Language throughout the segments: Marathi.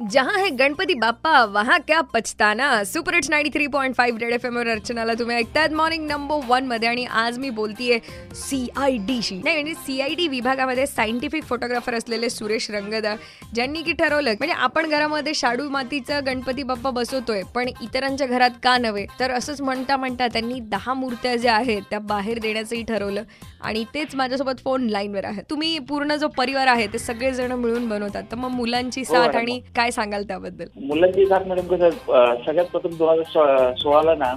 जहाँ है गणपती बाप्पा वहाँ क्या पछताना? Super hits ninety three point five Red F एमवर अर्चनाला तुम्ही ऐकतायत मॉर्निंग नंबर वनमध्ये आणि आज मी बोलतीये सी आय डी नाही म्हणजे सी आय डी विभागामध्ये सायंटिफिक फोटोग्राफर असलेले सुरेश रंगदा ज्यांनी की ठरवलं म्हणजे आपण घरामध्ये शाडू मातीचा गणपती बाप्पा बसवतोय पण इतरांच्या घरात का नव्हे? तर असंच म्हणता म्हणता त्यांनी दहा मूर्त्या ज्या आहेत त्या बाहेर देण्याचंही ठरवलं आणि तेच माझ्यासोबत फोन लाईनवर आहे. तुम्ही पूर्ण जो परिवार आहे ते सगळेजण मिळून बनवतात. तर मग मुलांची साथ मॅडम. आणि काय सांगाल त्याबद्दल? मुलांची साथ मॅडम कसं अं, सगळ्यात प्रथम दोन हजार सोळाला ना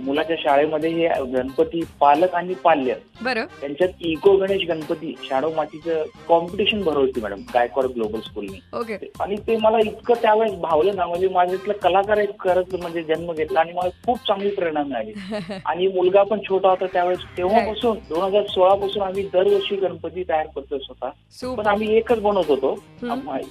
मुलाच्या शाळेमध्ये हे गणपती पालक आणि पाल्य बरं. त्यांच्यात इको गणेश गणपती शाडो मातीचं कॉम्पिटिशन भरवली मॅडम गायकवाड ग्लोबल स्कूलने ओके आणि ते मला इतकं त्यावेळेस भावलं ना म्हणजे माझ्यातलं कलाकार एक खरंच म्हणजे जन्म घेतला आणि मला खूप चांगली प्रेरणा मिळाली. आणि मुलगा पण छोटा होता त्यावेळेस तेव्हापासून दोन हजार सोळा पासून आम्ही दरवर्षी गणपती तयार करतो स्वतः. पण आम्ही एकच बनवत होतो.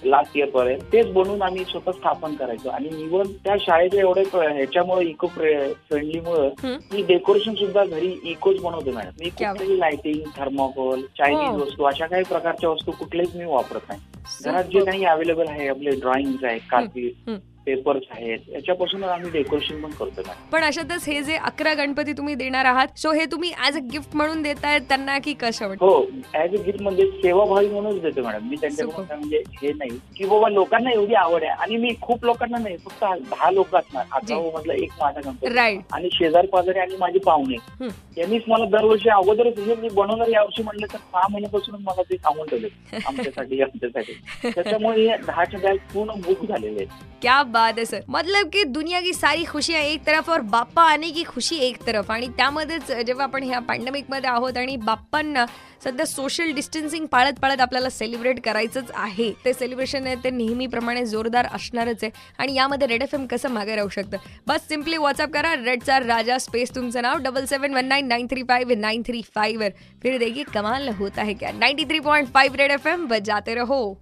लास्ट इयर पर्यंत. तेच बनवून आम्ही स्वतः स्थापन करायचो आणि इव्हन त्या शाळेच्या एवढे ह्याच्यामुळे इको फ्रेंडलीमुळे. मी डेकोरेशन सुद्धा घरी इकोच बनवते मॅडम मी क्या कुठल्याही लाइटिंग थर्मोकोल. चायनीज वस्तू अशा काही प्रकारच्या वस्तू कुठल्याच मी वापरत नाही घरात जे. काही अवेलेबल आहे आपले ड्रॉइंग आहे कागदी हम्म. पेपर्स आहेत याच्यापासूनच आम्ही डेकोरेशन पण करतो मॅडम पण अशातच हे जे अकरा गणपती तुम्ही देणार आहात सो हे तुम्ही ऍज अ गिफ्ट म्हणून देतायत त्यांना की कसं हो ऍज अ गिफ्ट म्हणजे सेवाभावी म्हणूनच देतो मॅडम मी त्यांच्याकडून Super. म्हणजे हे नाही की बाबा लोकांना एवढी आवड आहे आणि मी खूप लोकांना नाही फक्त दहा लोक असणार. अकरा मधला एक माझा गणपती. राईट आणि शेजारी पाजारी आणि माझे पाहुणे. यांनीच मला दरवर्षी अगोदरच हे मी बनवणार यावर्षी म्हटलं तर सहा महिन्यापासून मला ते सांगून ठेवले आमच्यासाठी आमच्यासाठी. त्याच्यामुळे हे दहाच्या बॅग पूर्ण बुक झालेले आहेत. क्या बात आहे सर मतलब की दुनिया की सारी खुशियां एक तरफ और बाप्पा आने की खुशी एक तरफ. आणि त्यामध्येच जेव्हा आपण ह्या पॅन्डेमिकमध्ये आहोत आणि बाप्पांना सध्या सोशल डिस्टन्सिंग पाळत पाळत आपल्याला सेलिब्रेट करायचंच आहे. ते सेलिब्रेशन आहे ते नेहमीप्रमाणे जोरदार असणारच आहे. आणि यामध्ये रेड एफ एम कसं मागे राहू शकतं? बस सिम्पली व्हॉट्सअप करा रेडचा राजा स्पेस तुमचं नाव double seven one nine nine three five nine three five फिर देखिए कमाल होत आहे क्या? Ninety three point five Red F M बजाते रहो.